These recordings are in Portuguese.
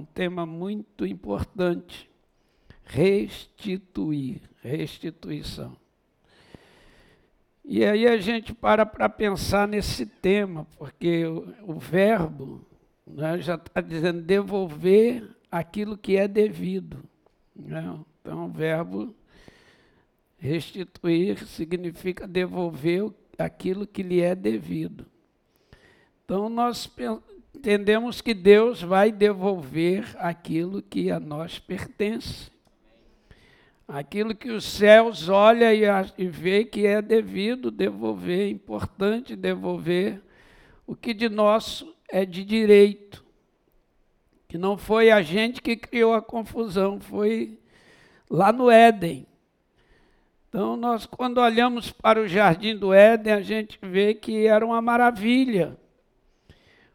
um tema muito importante. Restituir, restituição. E aí a gente para para pensar nesse tema, porque o, o verbo né, já está dizendo devolver aquilo que é devido. Né? Então, o verbo restituir significa devolver aquilo que lhe é devido. Então, nós entendemos que Deus vai devolver aquilo que a nós pertence. Aquilo que os céus olham e, e vê que é devido devolver, importante devolver o que de nosso é de direito. Que não foi a gente que criou a confusão, foi lá no Éden. Então, nós, quando olhamos para o jardim do Éden, a gente vê que era uma maravilha.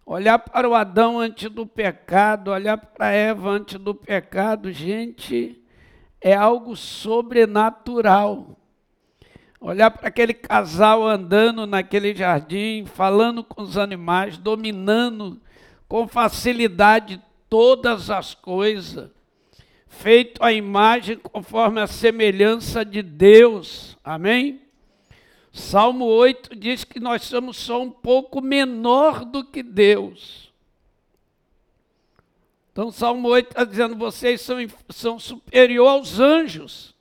Olhar para o Adão antes do pecado, olhar para Eva antes do pecado, gente, é algo sobrenatural. Olhar para aquele casal andando naquele jardim, falando com os animais, dominando com facilidade todas as coisas, feito a imagem conforme a semelhança de Deus. Amém? Salmo 8 diz que nós somos só um pouco menor do que Deus. Então, Salmo 8 está dizendo: vocês são, são superior aos anjos.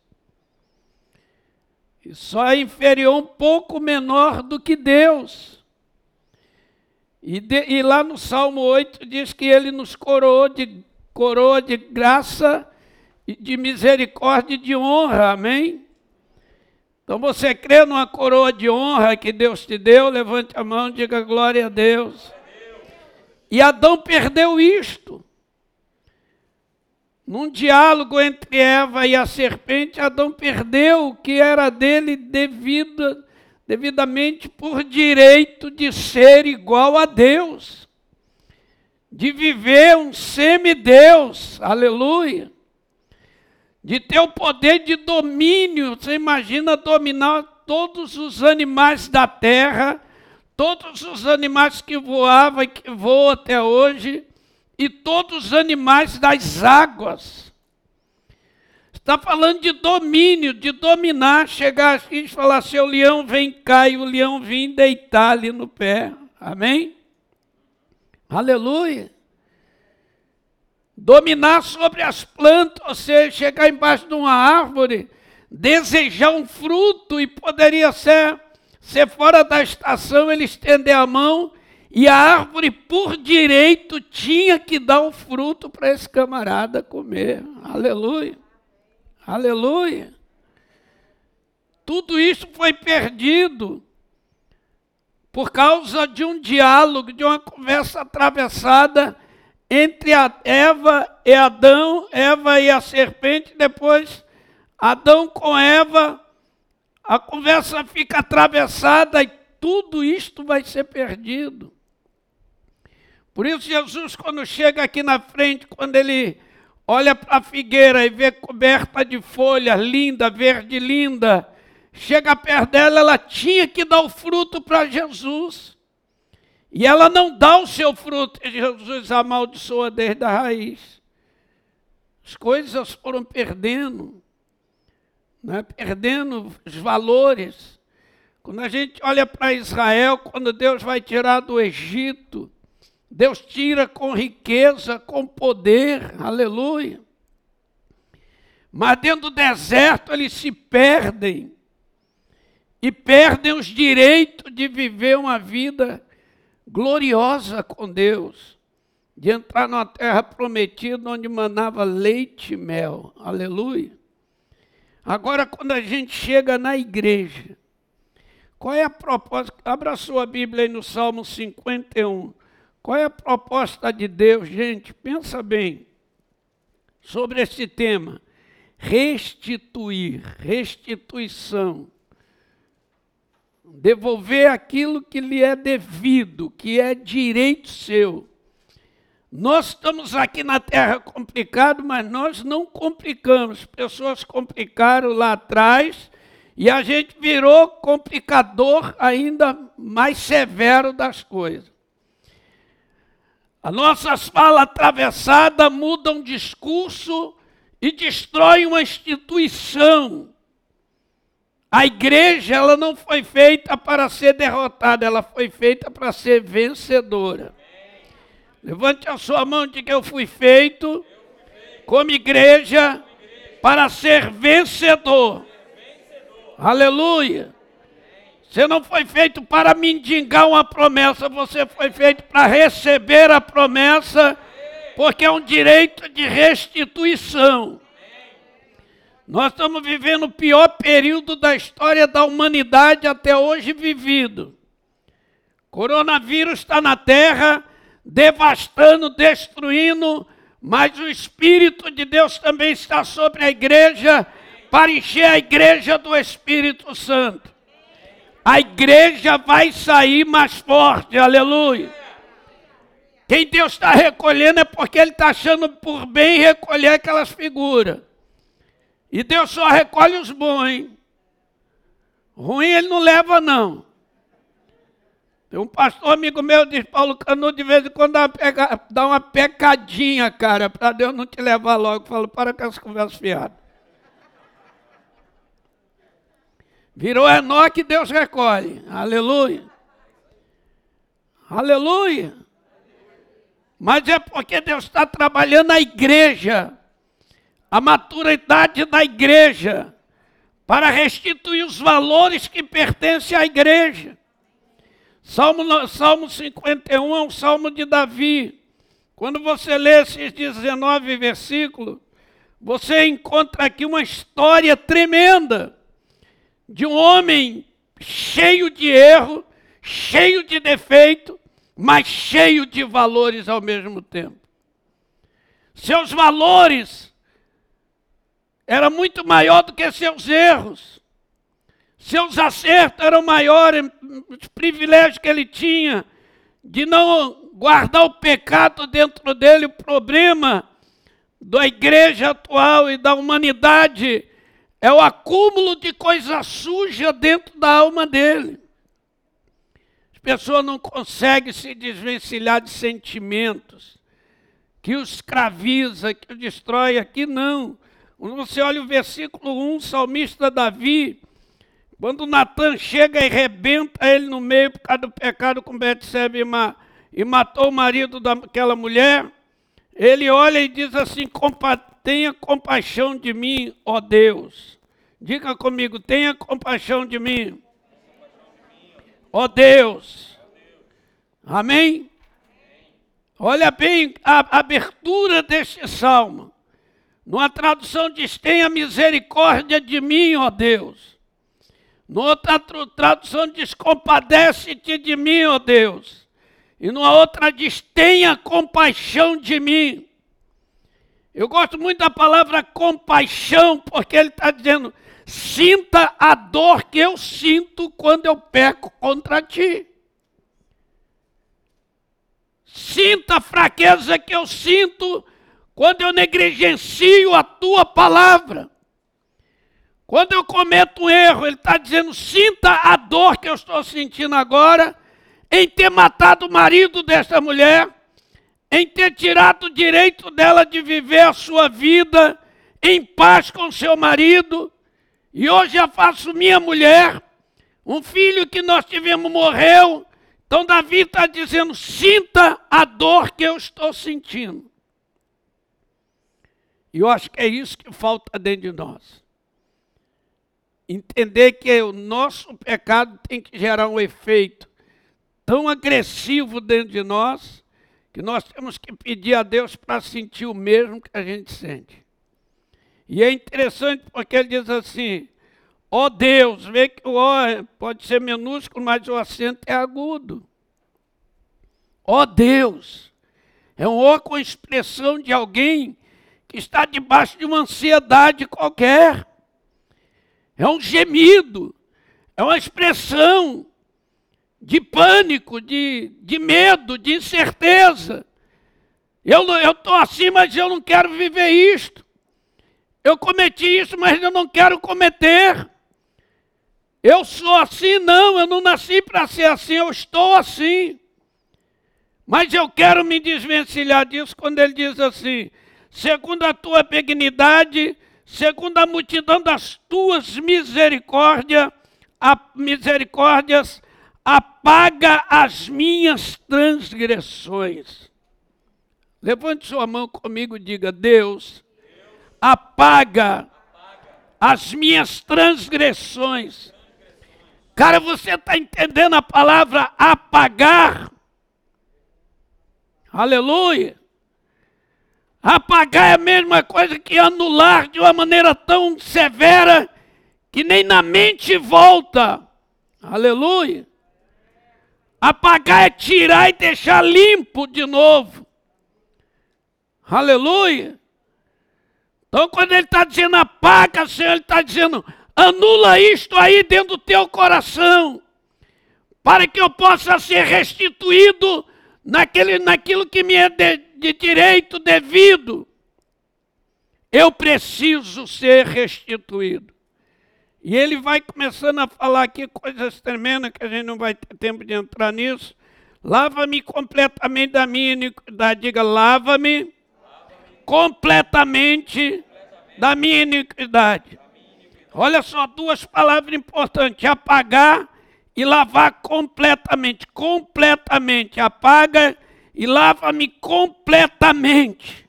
E só é inferior um pouco menor do que Deus. E, de, e, lá no Salmo 8 diz que ele nos coroou de, coroa de graça e de misericórdia e de honra. Amém? Então você crê numa coroa de honra que Deus te deu? Levante a mão e diga glória a Deus. E Adão perdeu isto. Num diálogo entre Eva e a serpente, Adão perdeu o que era dele devido, devidamente por direito de ser igual a Deus, de viver um semideus, aleluia de ter o poder de domínio. Você imagina dominar todos os animais da terra, todos os animais que voavam e que voam até hoje, e todos os animais das águas. Está falando de domínio, de dominar, chegar aqui e falar: seu leão vem cá, e o leão vem deitar ali no pé. Amém? Aleluia dominar sobre as plantas, ou seja, chegar embaixo de uma árvore, desejar um fruto e poderia ser, ser fora da estação, ele estender a mão e a árvore, por direito, tinha que dar um fruto para esse camarada comer. Aleluia. Aleluia. Tudo isso foi perdido por causa de um diálogo, de uma conversa atravessada entre Eva e Adão, Eva e a serpente, depois Adão com Eva, a conversa fica atravessada e tudo isto vai ser perdido. Por isso, Jesus, quando chega aqui na frente, quando ele olha para a figueira e vê coberta de folhas, linda, verde linda, chega perto dela, ela tinha que dar o fruto para Jesus. E ela não dá o seu fruto. E Jesus amaldiçoa desde a raiz. As coisas foram perdendo, né? perdendo os valores. Quando a gente olha para Israel, quando Deus vai tirar do Egito, Deus tira com riqueza, com poder, aleluia. Mas dentro do deserto eles se perdem e perdem os direitos de viver uma vida gloriosa com Deus, de entrar numa terra prometida onde manava leite e mel. Aleluia. Agora, quando a gente chega na igreja, qual é a proposta? Abra sua Bíblia aí no Salmo 51. Qual é a proposta de Deus, gente? Pensa bem sobre esse tema. Restituir, restituição devolver aquilo que lhe é devido, que é direito seu. Nós estamos aqui na terra complicado, mas nós não complicamos. Pessoas complicaram lá atrás e a gente virou complicador ainda mais severo das coisas. As nossas falas atravessadas mudam discurso e destroem uma instituição. A igreja ela não foi feita para ser derrotada, ela foi feita para ser vencedora. Levante a sua mão de que eu fui feito como igreja para ser vencedor. Aleluia. Você não foi feito para mendigar uma promessa, você foi feito para receber a promessa, porque é um direito de restituição. Nós estamos vivendo o pior período da história da humanidade até hoje vivido. Coronavírus está na terra, devastando, destruindo, mas o Espírito de Deus também está sobre a igreja para encher a igreja do Espírito Santo. A igreja vai sair mais forte, aleluia. Quem Deus está recolhendo é porque Ele está achando por bem recolher aquelas figuras. E Deus só recolhe os bons, hein? Ruim ele não leva, não. Tem um pastor amigo meu, diz Paulo Canu, de vez em quando dá uma, pega, dá uma pecadinha, cara, para Deus não te levar logo. Falo, para com as conversas fiadas. Virou Enoque, Deus recolhe. Aleluia. Aleluia. Mas é porque Deus está trabalhando a igreja a maturidade da igreja para restituir os valores que pertencem à igreja. Salmo, salmo 51 é um salmo de Davi. Quando você lê esses 19 versículos, você encontra aqui uma história tremenda de um homem cheio de erro, cheio de defeito, mas cheio de valores ao mesmo tempo. Seus valores era muito maior do que seus erros. Seus acertos eram maiores, os privilégios que ele tinha de não guardar o pecado dentro dele. O problema da igreja atual e da humanidade é o acúmulo de coisa suja dentro da alma dele. As pessoas não conseguem se desvencilhar de sentimentos que os escraviza, que os destrói. Aqui não. Você olha o versículo 1, o salmista Davi, quando Natan chega e rebenta ele no meio por causa do pecado com Betsebe e matou o marido daquela mulher, ele olha e diz assim: tenha compaixão de mim, ó Deus. Diga comigo, tenha compaixão de mim. Ó Deus. Amém? Olha bem a abertura deste salmo. Numa tradução diz: Tenha misericórdia de mim, ó Deus. Noutra tradução diz: Compadece-te de mim, ó Deus. E numa outra diz: Tenha compaixão de mim. Eu gosto muito da palavra compaixão, porque ele está dizendo: Sinta a dor que eu sinto quando eu peco contra ti. Sinta a fraqueza que eu sinto quando eu negligencio a tua palavra, quando eu cometo um erro, ele está dizendo: sinta a dor que eu estou sentindo agora em ter matado o marido desta mulher, em ter tirado o direito dela de viver a sua vida em paz com seu marido, e hoje eu faço minha mulher, um filho que nós tivemos morreu. Então Davi está dizendo: sinta a dor que eu estou sentindo. E eu acho que é isso que falta dentro de nós. Entender que o nosso pecado tem que gerar um efeito tão agressivo dentro de nós que nós temos que pedir a Deus para sentir o mesmo que a gente sente. E é interessante porque ele diz assim: ó oh Deus, vê que o ó pode ser minúsculo, mas o acento é agudo. Ó oh Deus, é um ó com expressão de alguém está debaixo de uma ansiedade qualquer. É um gemido, é uma expressão de pânico, de, de medo, de incerteza. Eu estou assim, mas eu não quero viver isto. Eu cometi isso, mas eu não quero cometer. Eu sou assim, não, eu não nasci para ser assim, eu estou assim. Mas eu quero me desvencilhar disso quando ele diz assim: segundo a tua benignidade, segundo a multidão das tuas misericórdia, a, misericórdias, apaga as minhas transgressões. Levante sua mão comigo e diga: Deus, apaga as minhas transgressões. Cara, você está entendendo a palavra apagar? Aleluia. Apagar é a mesma coisa que anular de uma maneira tão severa que nem na mente volta. Aleluia. Apagar é tirar e deixar limpo de novo. Aleluia. Então, quando ele está dizendo apaga, Senhor, ele está dizendo anula isto aí dentro do teu coração, para que eu possa ser restituído naquele, naquilo que me é de, de direito devido. Eu preciso ser restituído. E ele vai começando a falar aqui coisas tremendas que a gente não vai ter tempo de entrar nisso. Lava-me completamente da minha iniquidade. Diga, lava-me completamente da minha iniquidade. Olha só, duas palavras importantes: apagar e lavar completamente. Completamente. Apaga e lava-me completamente.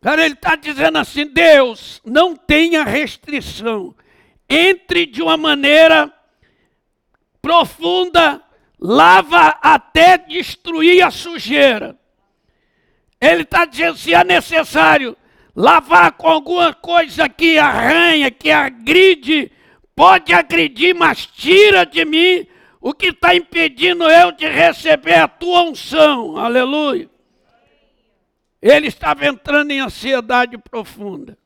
Cara, ele está dizendo assim: Deus, não tenha restrição. Entre de uma maneira profunda, lava até destruir a sujeira. Ele está dizendo: se é necessário lavar com alguma coisa que arranha, que agride, pode agredir, mas tira de mim o que está impedindo eu de receber a tua unção. Aleluia. Ele estava entrando em ansiedade profunda.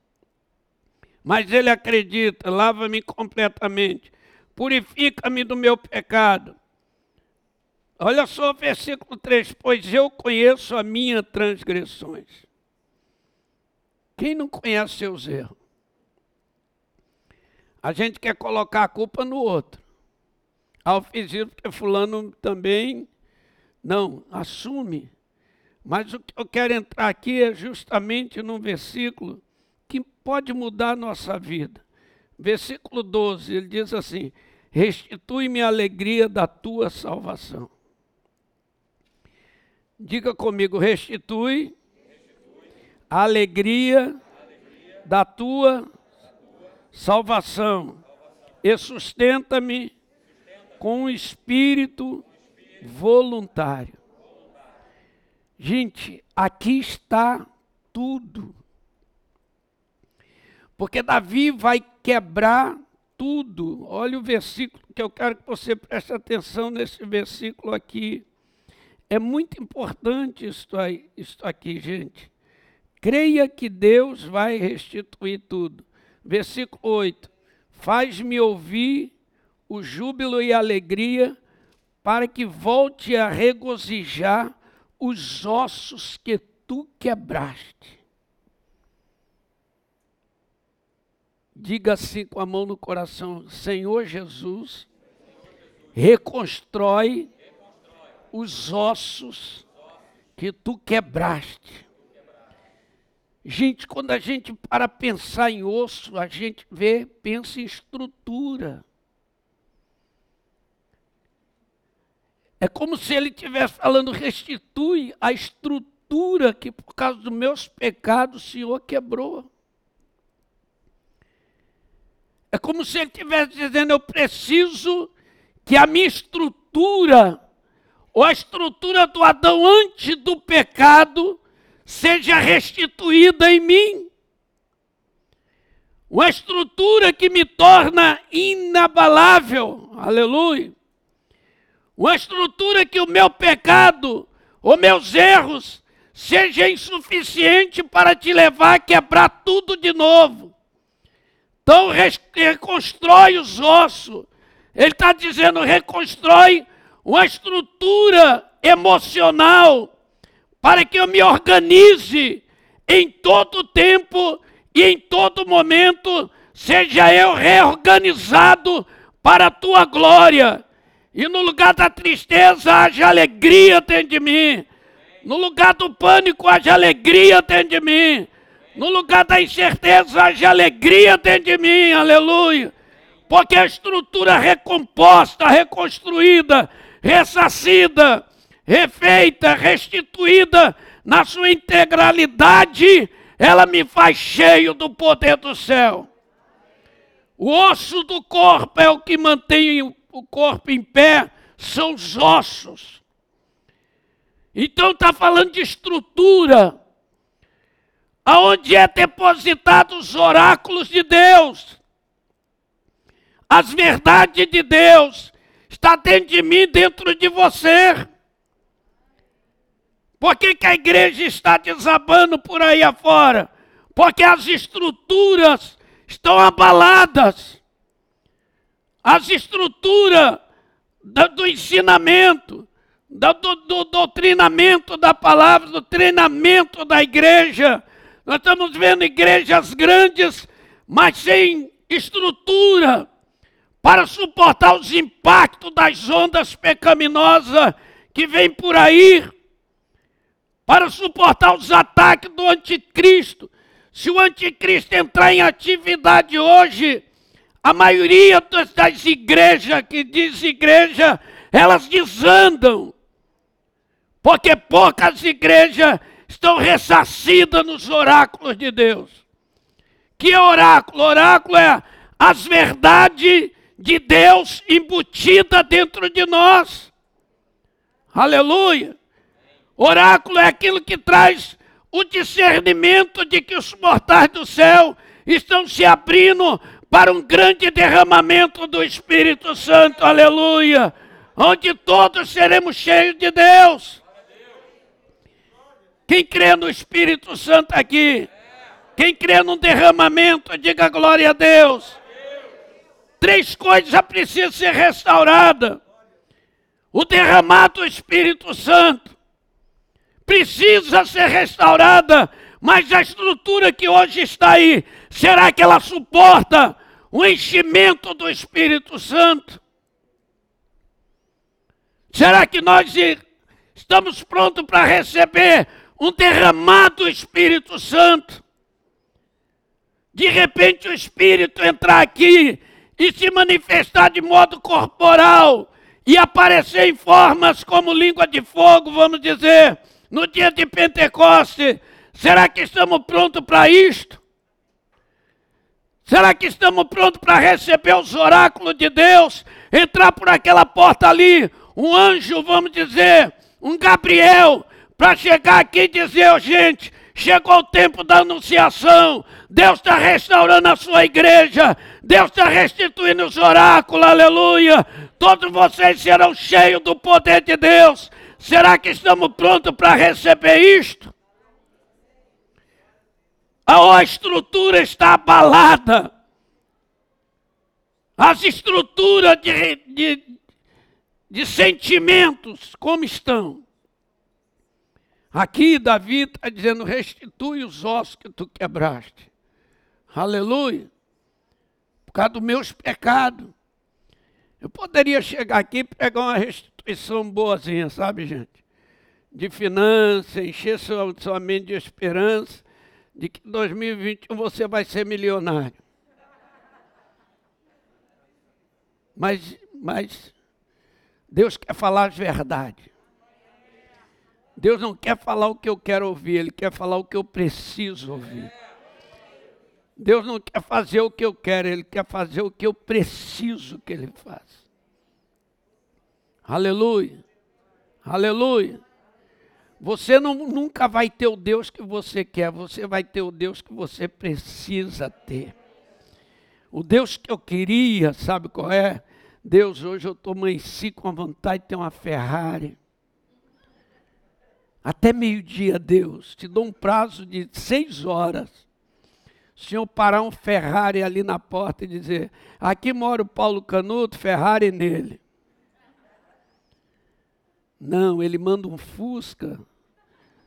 Mas ele acredita, lava-me completamente, purifica-me do meu pecado. Olha só o versículo 3: Pois eu conheço as minhas transgressões. Quem não conhece seus erros? A gente quer colocar a culpa no outro. Ah, eu fiz isso porque fulano também. Não, assume. Mas o que eu quero entrar aqui é justamente num versículo que pode mudar a nossa vida. Versículo 12, ele diz assim: Restitui-me a alegria da tua salvação. Diga comigo, restitui, a alegria, da tua salvação e sustenta-me com espírito voluntário. Gente, aqui está tudo. Porque Davi vai quebrar tudo. Olha o versículo que eu quero que você preste atenção nesse versículo aqui. É muito importante isso, aí, isso aqui, gente. Creia que Deus vai restituir tudo. Versículo 8: Faz-me ouvir o júbilo e a alegria, para que volte a regozijar os ossos que tu quebraste. Diga assim com a mão no coração: Senhor Jesus, reconstrói os ossos que tu quebraste. Gente, quando a gente para pensar em osso, a gente vê, pensa em estrutura. É como se ele estivesse falando, restitui a estrutura que por causa dos meus pecados o Senhor quebrou. É como se ele estivesse dizendo, eu preciso que a minha estrutura ou a estrutura do Adão antes do pecado seja restituída em mim. Uma estrutura que me torna inabalável. Aleluia. Uma estrutura que o meu pecado, os meus erros, seja insuficiente para te levar a quebrar tudo de novo. Então reconstrói os ossos. Ele está dizendo, reconstrói uma estrutura emocional para que eu me organize em todo tempo e em todo momento, seja eu reorganizado para a tua glória. E no lugar da tristeza, haja alegria dentro de mim. No lugar do pânico, haja alegria dentro de mim. No lugar da incerteza, haja alegria dentro de mim. Aleluia. Porque a estrutura recomposta, reconstruída, ressacida, refeita, restituída na sua integralidade, ela me faz cheio do poder do céu. O osso do corpo é o que mantém o corpo em pé, são os ossos. Então está falando de estrutura, aonde é depositado os oráculos de Deus, as verdades de Deus, está dentro de mim, dentro de você. Por que, que a igreja está desabando por aí afora? Porque as estruturas estão abaladas. As estruturas do ensinamento, do, do, do doutrinamento da palavra, do treinamento da igreja. Nós estamos vendo igrejas grandes, mas sem estrutura para suportar os impactos das ondas pecaminosas que vêm por aí, para suportar os ataques do anticristo. Se o anticristo entrar em atividade hoje, a maioria das igrejas que diz igreja, elas desandam. Porque poucas igrejas estão ressarcidas nos oráculos de Deus. Que é oráculo? Oráculo é as verdades de Deus embutida dentro de nós. Aleluia. Oráculo é aquilo que traz o discernimento de que os mortais do céu estão se abrindo para um grande derramamento do Espírito Santo, aleluia, onde todos seremos cheios de Deus. Quem crê no Espírito Santo aqui? Quem crê no derramamento, diga glória a Deus. Três coisas precisam ser restauradas: o derramado do Espírito Santo, precisa ser restaurada, mas a estrutura que hoje está aí, será que ela suporta o enchimento do Espírito Santo? Será que nós estamos prontos para receber um derramado Espírito Santo? De repente o Espírito entrar aqui e se manifestar de modo corporal e aparecer em formas como língua de fogo, vamos dizer, no dia de Pentecoste. Será que estamos prontos para isto? Será que estamos prontos para receber os oráculos de Deus? Entrar por aquela porta ali, um anjo, vamos dizer, um Gabriel, para chegar aqui e dizer, oh, gente, chegou o tempo da anunciação, Deus está restaurando a sua igreja, Deus está restituindo os oráculos, aleluia. Todos vocês serão cheios do poder de Deus. Será que estamos prontos para receber isto? A estrutura está abalada. As estruturas de, de, de sentimentos, como estão? Aqui Davi está dizendo: restitui os ossos que tu quebraste. Aleluia. Por causa dos meus pecados. Eu poderia chegar aqui e pegar uma restituição boazinha, sabe, gente? De finanças, encher sua, sua mente de esperança de que em 2021 você vai ser milionário. Mas, mas Deus quer falar a verdade. Deus não quer falar o que eu quero ouvir, Ele quer falar o que eu preciso ouvir. Deus não quer fazer o que eu quero, Ele quer fazer o que eu preciso que Ele faça. Aleluia. Aleluia. Você não, nunca vai ter o Deus que você quer, você vai ter o Deus que você precisa ter. O Deus que eu queria, sabe qual é? Deus, hoje eu estou amanheci com a vontade de ter uma Ferrari. Até meio-dia, Deus, te dou um prazo de seis horas. O Senhor parar um Ferrari ali na porta e dizer: aqui mora o Paulo Canuto, Ferrari nele. Não, ele manda um Fusca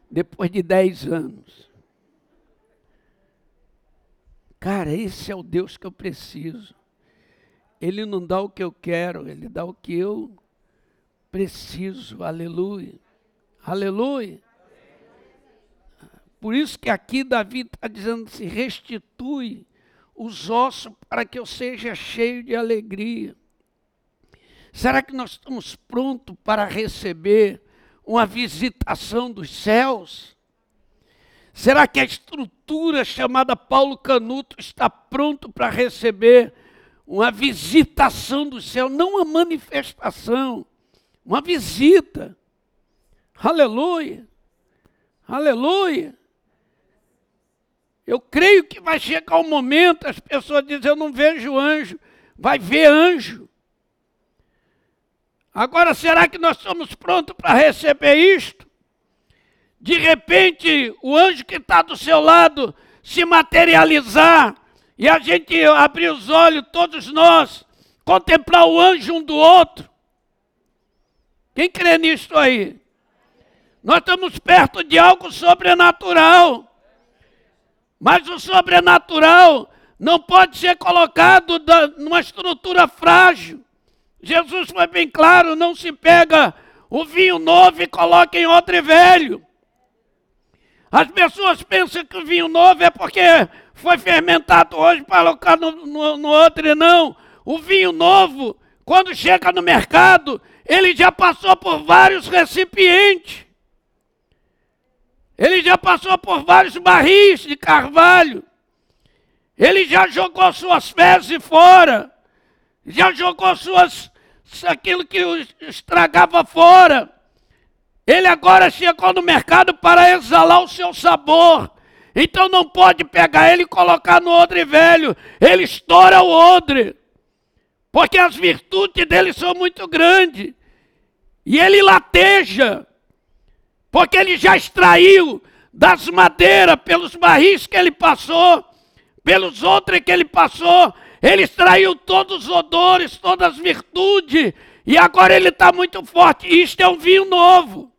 depois de dez anos. Cara, esse é o Deus que eu preciso. Ele não dá o que eu quero, ele dá o que eu preciso. Aleluia. Aleluia. Por isso que aqui Davi está dizendo se restitui os ossos para que eu seja cheio de alegria. Será que nós estamos prontos para receber uma visitação dos céus? Será que a estrutura chamada Paulo Canuto está pronto para receber uma visitação do céu, não uma manifestação, uma visita? Aleluia! Aleluia! Eu creio que vai chegar o um momento, as pessoas dizem, eu não vejo anjo, vai ver anjo. Agora, será que nós estamos prontos para receber isto? De repente, o anjo que está do seu lado se materializar e a gente abrir os olhos, todos nós, contemplar o anjo um do outro. Quem crê nisso aí? Nós estamos perto de algo sobrenatural. Mas o sobrenatural não pode ser colocado numa estrutura frágil. Jesus foi bem claro: não se pega o vinho novo e coloca em outro velho. As pessoas pensam que o vinho novo é porque foi fermentado hoje para colocar no, no, no outro, não. O vinho novo, quando chega no mercado, ele já passou por vários recipientes. Ele já passou por vários barris de carvalho. Ele já jogou suas fezes fora. Já jogou suas aquilo que estragava fora. Ele agora chegou no mercado para exalar o seu sabor. Então não pode pegar ele e colocar no odre velho. Ele estoura o odre. Porque as virtudes dele são muito grandes. E ele lateja porque ele já extraiu das madeiras, pelos barris que ele passou, pelos outros que ele passou, ele extraiu todos os odores, todas as virtudes, e agora ele está muito forte. Isto é um vinho novo.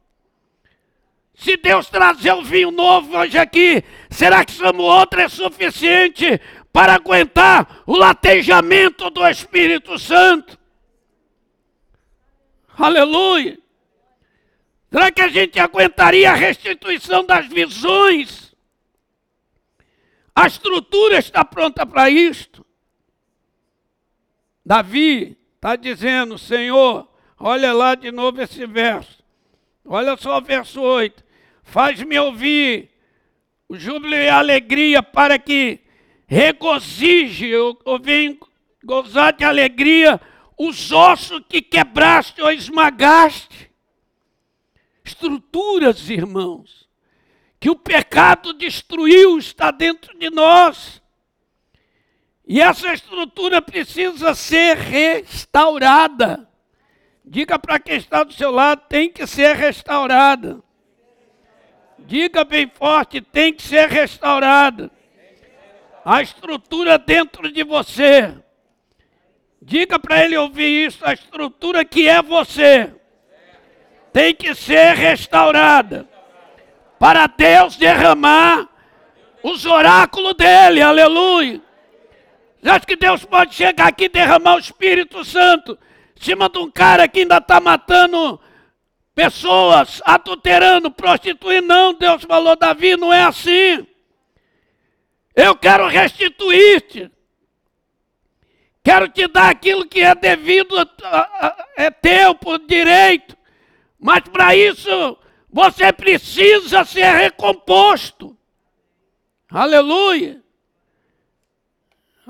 Se Deus trazer um vinho novo hoje aqui, será que somos outro é suficiente para aguentar o latejamento do Espírito Santo? Aleluia! Será que a gente aguentaria a restituição das visões? A estrutura está pronta para isto. Davi está dizendo, Senhor, olha lá de novo esse verso. Olha só o verso 8. Faz-me ouvir o júbilo e a alegria para que regozije, eu, eu venho gozar de alegria os ossos que quebraste ou esmagaste estruturas, irmãos, que o pecado destruiu, está dentro de nós. E essa estrutura precisa ser restaurada. Diga para quem está do seu lado, tem que ser restaurada. Diga bem forte, tem que ser restaurada. A estrutura dentro de você. Diga para ele ouvir isso, a estrutura que é você tem que ser restaurada para Deus derramar os oráculos dele, aleluia. Você acha que Deus pode chegar aqui e derramar o Espírito Santo em cima de um cara que ainda está matando pessoas, adulterando, prostituindo? Não, Deus falou, Davi, não é assim. Eu quero restituir-te. Quero te dar aquilo que é devido, é teu por direito. Mas para isso você precisa ser recomposto. Aleluia.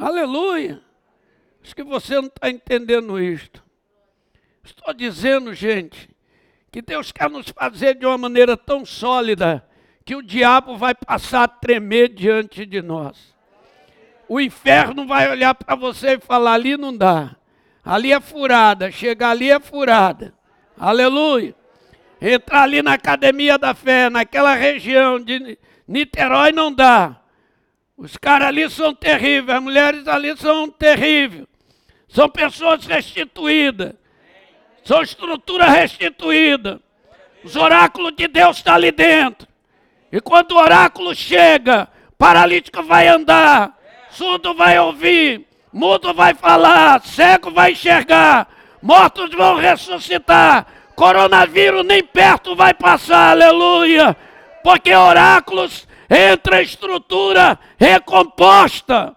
Aleluia. Acho que você não está entendendo isto. Estou dizendo, gente, que Deus quer nos fazer de uma maneira tão sólida que o diabo vai passar a tremer diante de nós. O inferno vai olhar para você e falar: ali não dá, ali é furada, chegar ali é furada. Aleluia entrar ali na academia da fé, naquela região de Niterói, não dá. Os caras ali são terríveis, as mulheres ali são terríveis. São pessoas restituídas. São estrutura restituída. Os oráculos de Deus estão tá ali dentro. E quando o oráculo chega, paralítico vai andar, surdo vai ouvir, mudo vai falar, cego vai enxergar, mortos vão ressuscitar, Coronavírus nem perto vai passar, aleluia. Porque oráculos entra a estrutura recomposta.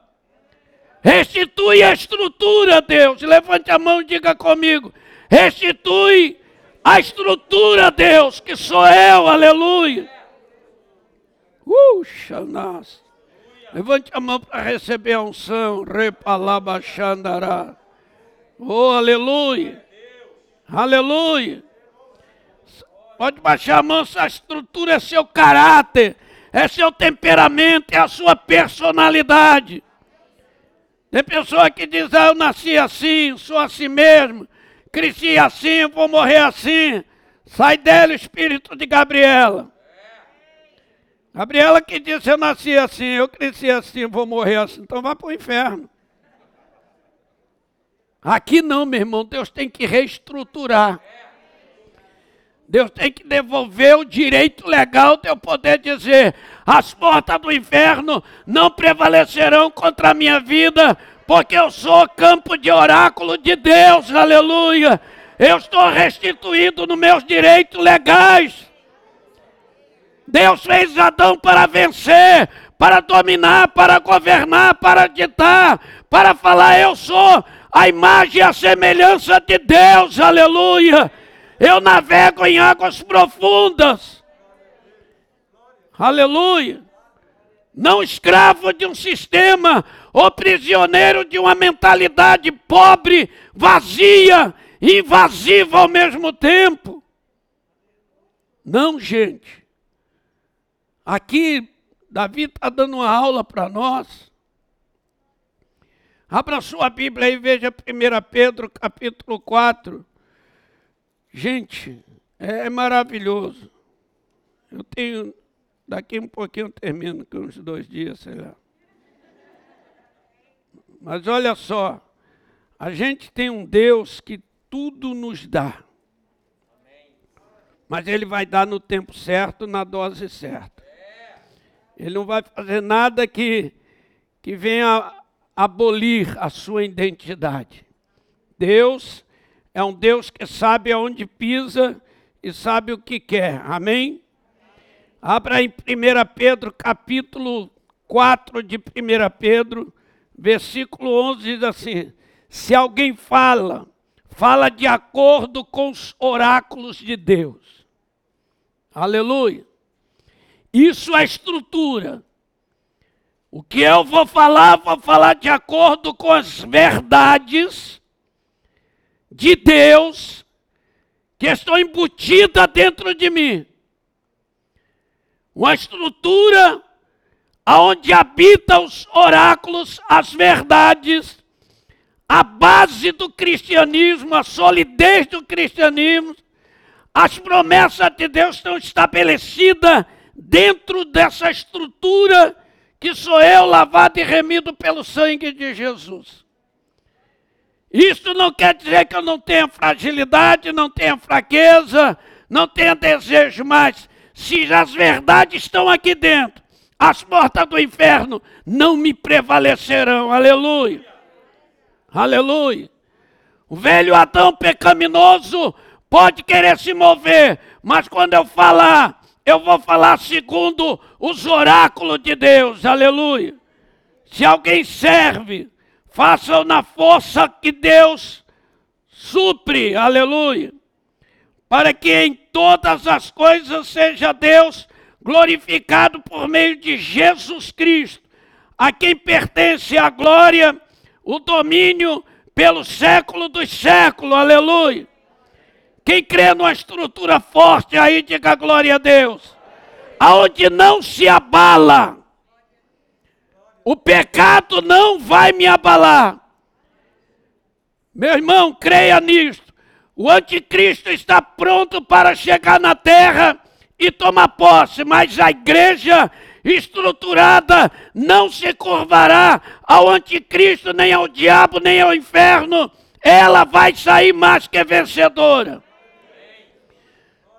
Restitui a estrutura, Deus. Levante a mão e diga comigo. Restitui a estrutura, Deus, que sou eu, aleluia. Nossa. Levante a mão para receber a unção. Repalabachandará. Oh, aleluia. Aleluia. Pode baixar a mão, essa estrutura é seu caráter, é seu temperamento, é a sua personalidade. Tem pessoa que diz, ah, eu nasci assim, sou assim mesmo, cresci assim, vou morrer assim. Sai dela o espírito de Gabriela. Gabriela que disse, eu nasci assim, eu cresci assim, vou morrer assim. Então vá para o inferno. Aqui não, meu irmão, Deus tem que reestruturar. Deus tem que devolver o direito legal de eu poder dizer: as portas do inferno não prevalecerão contra a minha vida, porque eu sou campo de oráculo de Deus, aleluia. Eu estou restituído nos meus direitos legais. Deus fez Adão para vencer, para dominar, para governar, para ditar, para falar: Eu sou a imagem e a semelhança de Deus, aleluia. Eu navego em águas profundas, aleluia. Não escravo de um sistema ou prisioneiro de uma mentalidade pobre, vazia, invasiva ao mesmo tempo. Não, gente. Aqui, Davi está dando uma aula para nós Abra sua Bíblia e veja 1 Pedro capítulo 4. Gente, é maravilhoso. Eu tenho, daqui um pouquinho eu termino, com uns dois dias, sei lá. Mas olha só, a gente tem um Deus que tudo nos dá. Mas Ele vai dar no tempo certo, na dose certa. Ele não vai fazer nada que, que venha abolir a sua identidade. Deus é um Deus que sabe aonde pisa e sabe o que quer. Amém? Abra em 1 Pedro, capítulo 4 de 1 Pedro, versículo 11, diz assim: Se alguém fala, fala de acordo com os oráculos de Deus. Aleluia. Isso é estrutura. O que eu vou falar, vou falar de acordo com as verdades de Deus que estão embutidas dentro de mim. Uma estrutura onde habitam os oráculos, as verdades, a base do cristianismo, a solidez do cristianismo, as promessas de Deus estão estabelecidas dentro dessa estrutura que sou eu lavado e remido pelo sangue de Jesus. Isso não quer dizer que eu não tenha fragilidade, não tenha fraqueza, não tenha desejo, mas se as verdades estão aqui dentro, as portas do inferno não me prevalecerão. Aleluia. Aleluia. O velho Adão pecaminoso pode querer se mover, mas quando eu falar eu vou falar segundo os oráculos de Deus, aleluia. Se alguém serve, faça na força que Deus supre, aleluia. Para que em todas as coisas seja Deus glorificado por meio de Jesus Cristo, a quem pertence a glória, o domínio pelo século dos séculos, aleluia. Quem crê numa estrutura forte aí, diga glória a Deus. Aonde não se abala. O pecado não vai me abalar. Meu irmão, creia nisto. O anticristo está pronto para chegar na terra e tomar posse, mas a igreja estruturada não se curvará ao anticristo, nem ao diabo, nem ao inferno. Ela vai sair mais que vencedora.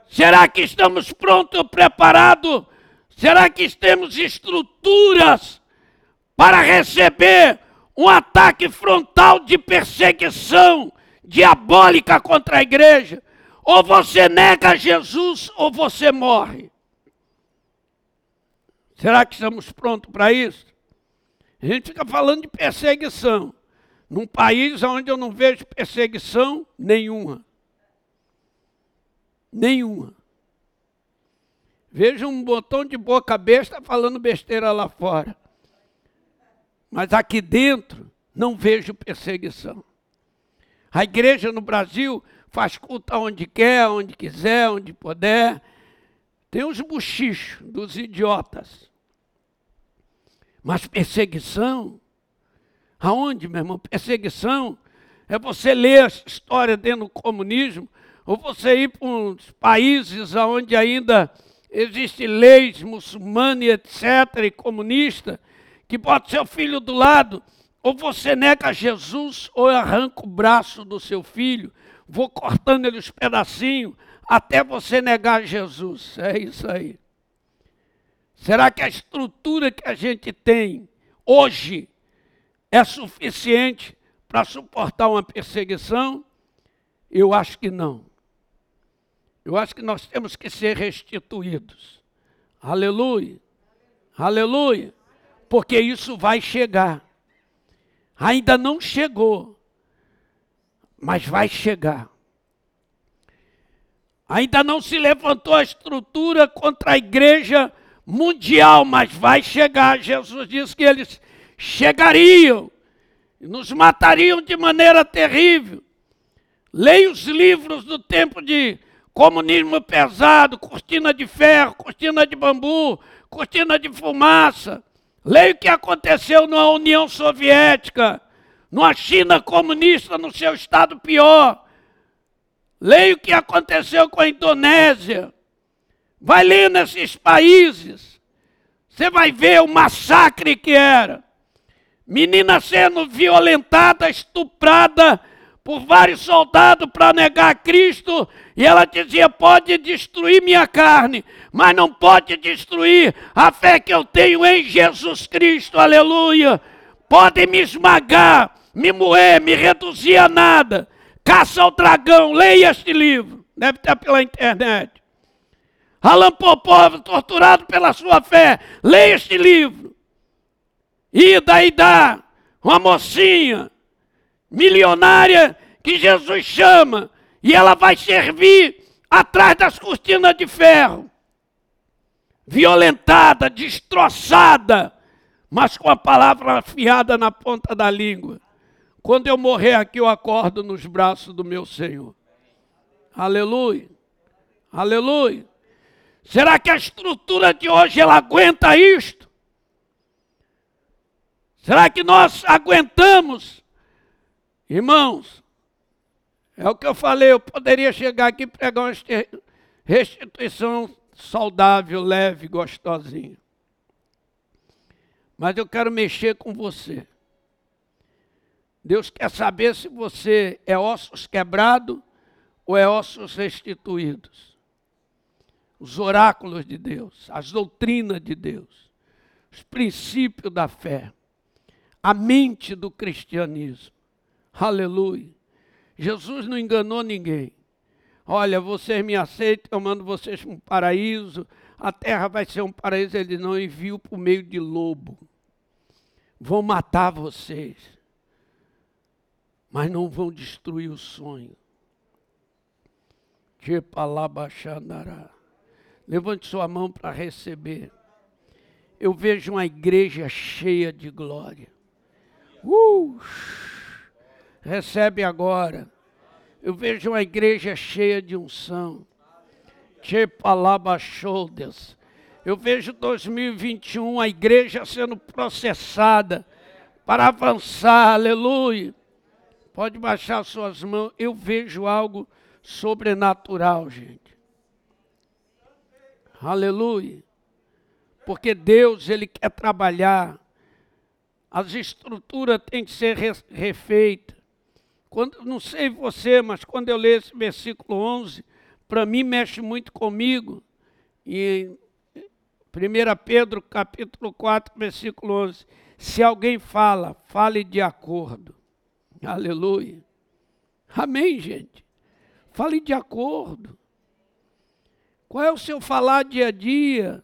Será que estamos prontos, preparados? Será que temos estruturas para receber um ataque frontal de perseguição diabólica contra a igreja? Ou você nega Jesus ou você morre. Será que estamos prontos para isso? A gente fica falando de perseguição. Num país onde eu não vejo perseguição nenhuma. Nenhuma. Vejo um botão de boca besta falando besteira lá fora. Mas aqui dentro não vejo perseguição. A igreja no Brasil faz culto onde quer, onde quiser, onde puder. Tem os buchichos dos idiotas. Mas perseguição, aonde, meu irmão? Perseguição é você ler a história dentro do comunismo, ou você ir para uns países onde ainda existem leis muçulmanas, etc., e comunista, que bota seu filho do lado, ou você nega Jesus, ou arranca o braço do seu filho, vou cortando ele os pedacinhos, até você negar Jesus. É isso aí. Será que a estrutura que a gente tem hoje é suficiente para suportar uma perseguição? Eu acho que não. Eu acho que nós temos que ser restituídos. Aleluia. Aleluia. Porque isso vai chegar. Ainda não chegou, mas vai chegar. Ainda não se levantou a estrutura contra a igreja mundial, mas vai chegar. Jesus disse que eles chegariam nos matariam de maneira terrível. Leia os livros do tempo de comunismo pesado, cortina de ferro, cortina de bambu, cortina de fumaça. Leia o que aconteceu na União Soviética, numa China comunista, no seu estado pior. Leia o que aconteceu com a Indonésia. Vai ler nesses países. Você vai ver o massacre que era. Menina sendo violentada, estuprada por vários soldados para negar Cristo. E ela dizia: pode destruir minha carne, mas não pode destruir a fé que eu tenho em Jesus Cristo. Aleluia. Pode me esmagar, me moer, me reduzir a nada. Caça ao dragão, leia este livro. Deve estar pela internet. Alan Popov, torturado pela sua fé, leia este livro. Daí dá uma mocinha milionária que Jesus chama, e ela vai servir atrás das cortinas de ferro. Violentada, destroçada, mas com a palavra afiada na ponta da língua. Quando eu morrer aqui, eu acordo nos braços do meu Senhor. Aleluia. Aleluia. Será que a estrutura de hoje ela aguenta isto? Será que nós aguentamos? Irmãos, é o que eu falei, eu poderia chegar aqui e pregar uma restituição saudável, leve, gostosinha. Mas eu quero mexer com você. Deus quer saber se você é ossos quebrados ou é ossos restituídos os oráculos de Deus, as doutrinas de Deus, os princípios da fé, a mente do cristianismo. Aleluia. Jesus não enganou ninguém. Olha, vocês me aceitam, eu mando vocês para um paraíso, a terra vai ser um paraíso. Ele não enviou por meio de lobo. Vão matar vocês, mas não vão destruir o sonho. Levante sua mão para receber. Eu vejo uma igreja cheia de glória. Uh! Recebe agora. Eu vejo uma igreja cheia de unção. Chepalabachodas. Eu vejo 2021 a igreja sendo processada para avançar. Aleluia. Pode baixar suas mãos. Eu vejo algo sobrenatural, gente. Aleluia. Porque Deus, Ele quer trabalhar. As estruturas têm que ser refeitas. Quando, não sei você, mas quando eu leio esse versículo 11, para mim mexe muito comigo. E 1 Pedro capítulo 4, versículo 11. Se alguém fala, fale de acordo. Aleluia. Amém, gente. Fale de acordo. Qual é o seu falar dia a dia?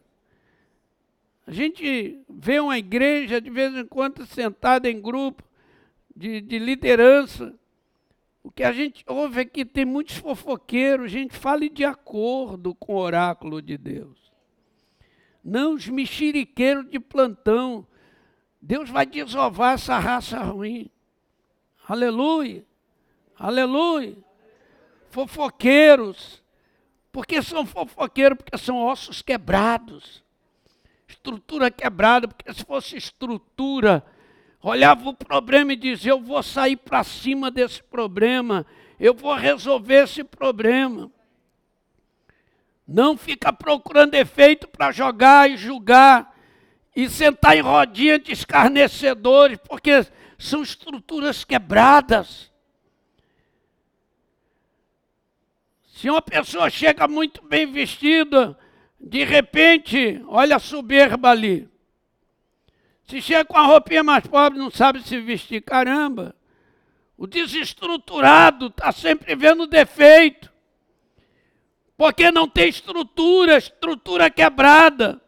A gente vê uma igreja de vez em quando sentada em grupo de, de liderança. O que a gente ouve é que tem muitos fofoqueiros, gente, fale de acordo com o oráculo de Deus. Não os mexeriqueiros de plantão. Deus vai desovar essa raça ruim. Aleluia. Aleluia. Fofoqueiros. Por que são fofoqueiros? Porque são ossos quebrados. Estrutura quebrada, porque se fosse estrutura, olhava o problema e dizia: Eu vou sair para cima desse problema, eu vou resolver esse problema. Não fica procurando efeito para jogar e julgar e sentar em rodinha de escarnecedores, porque são estruturas quebradas. Se uma pessoa chega muito bem vestida, de repente, olha a soberba ali. Se chega com a roupinha mais pobre, não sabe se vestir, caramba. O desestruturado está sempre vendo defeito. Porque não tem estrutura, estrutura quebrada.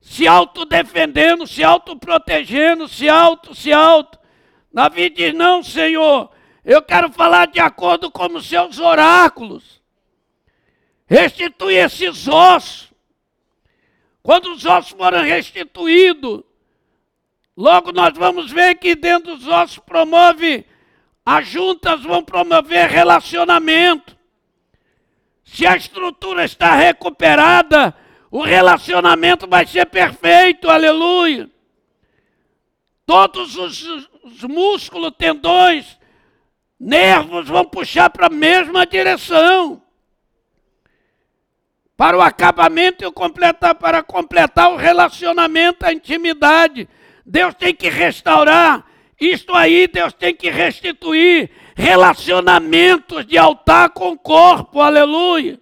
Se autodefendendo, se autoprotegendo, se auto, se auto. Davi diz: Não, Senhor, eu quero falar de acordo com os seus oráculos. Restitui esses ossos. Quando os ossos forem restituídos, logo nós vamos ver que dentro dos ossos promove, as juntas vão promover relacionamento. Se a estrutura está recuperada, o relacionamento vai ser perfeito, aleluia. Todos os, os músculos, tendões, nervos vão puxar para a mesma direção. Para o acabamento e completar, para completar o relacionamento, a intimidade. Deus tem que restaurar. Isto aí Deus tem que restituir relacionamentos de altar com o corpo, aleluia.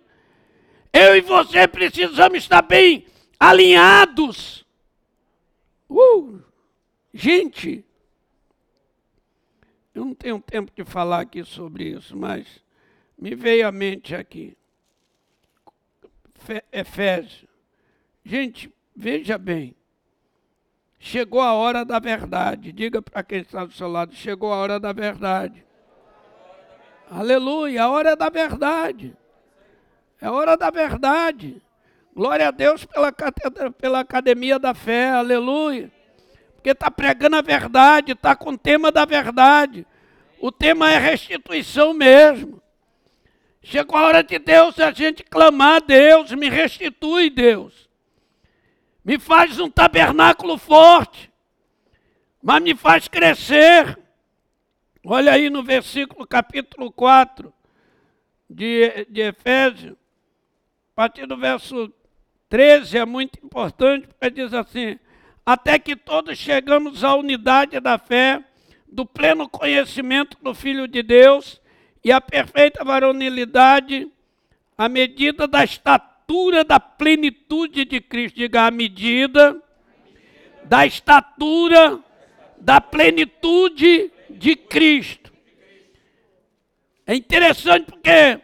Eu e você precisamos estar bem alinhados. Uh, gente, eu não tenho tempo de falar aqui sobre isso, mas me veio à mente aqui. Efésio. Gente, veja bem. Chegou a hora da verdade. Diga para quem está do seu lado: chegou a hora da verdade. Aleluia, a hora da verdade. É hora da verdade. Glória a Deus pela, pela academia da fé, aleluia porque está pregando a verdade, está com o tema da verdade. O tema é restituição mesmo. Chegou a hora de Deus a gente clamar Deus, me restitui, Deus. Me faz um tabernáculo forte, mas me faz crescer. Olha aí no versículo capítulo 4 de, de Efésios, a partir do verso 13 é muito importante, porque diz assim: até que todos chegamos à unidade da fé, do pleno conhecimento do Filho de Deus e à perfeita varonilidade, à medida da estatura da plenitude de Cristo. Diga, à medida da estatura da plenitude de Cristo. É interessante porque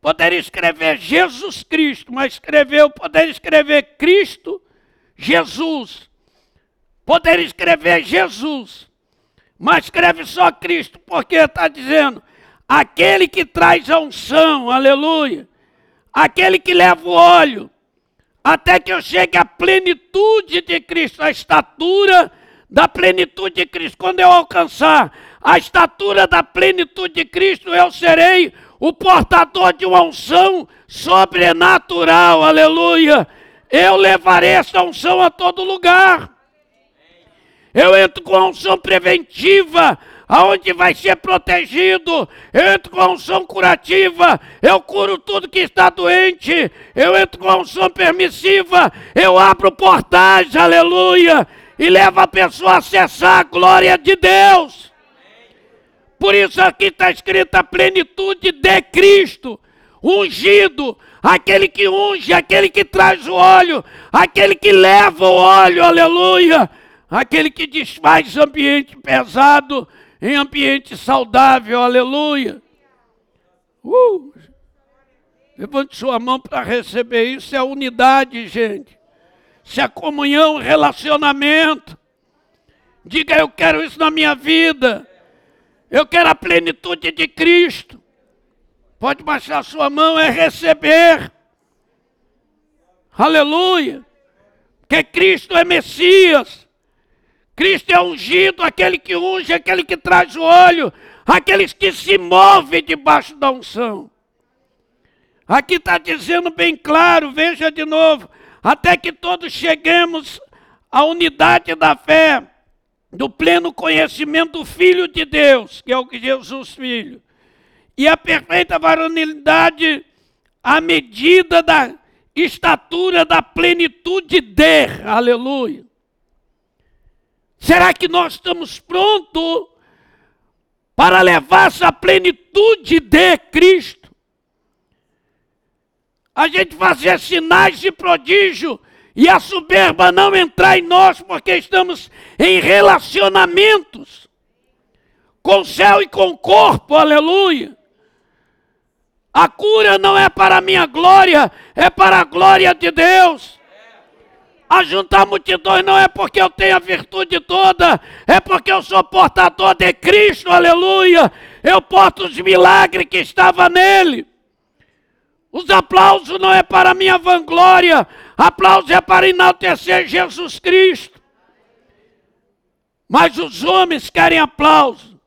poderia escrever Jesus Cristo, mas escreveu, poderia escrever Cristo, Jesus Poderia escrever Jesus, mas escreve só Cristo, porque está dizendo: aquele que traz a unção, aleluia, aquele que leva o óleo, até que eu chegue à plenitude de Cristo, a estatura da plenitude de Cristo. Quando eu alcançar a estatura da plenitude de Cristo, eu serei o portador de uma unção sobrenatural, aleluia. Eu levarei essa unção a todo lugar. Eu entro com a unção preventiva, aonde vai ser protegido. Eu entro com a unção curativa, eu curo tudo que está doente. Eu entro com a unção permissiva, eu abro portais, aleluia, e levo a pessoa a acessar a glória de Deus. Por isso aqui está escrita a plenitude de Cristo, ungido, aquele que unge, aquele que traz o óleo, aquele que leva o óleo, aleluia aquele que desfaz ambiente pesado em ambiente saudável, aleluia. Uh! Levante sua mão para receber isso, é unidade, gente. Isso é comunhão, relacionamento. Diga, eu quero isso na minha vida. Eu quero a plenitude de Cristo. Pode baixar sua mão, é receber. Aleluia. Que Cristo é Messias. Cristo é ungido, aquele que unge, aquele que traz o olho, aqueles que se movem debaixo da unção. Aqui está dizendo bem claro, veja de novo, até que todos cheguemos à unidade da fé, do pleno conhecimento do Filho de Deus, que é o Jesus Filho, e a perfeita varonilidade à medida da estatura da plenitude de, aleluia. Será que nós estamos prontos para levar essa plenitude de Cristo? A gente fazer sinais de prodígio e a soberba não entrar em nós, porque estamos em relacionamentos com o céu e com o corpo, aleluia. A cura não é para a minha glória, é para a glória de Deus. Ajuntar multidões não é porque eu tenho a virtude toda, é porque eu sou portador de Cristo, aleluia. Eu porto os milagres que estavam nele. Os aplausos não é para minha vanglória, aplauso é para enaltecer Jesus Cristo. Mas os homens querem aplauso,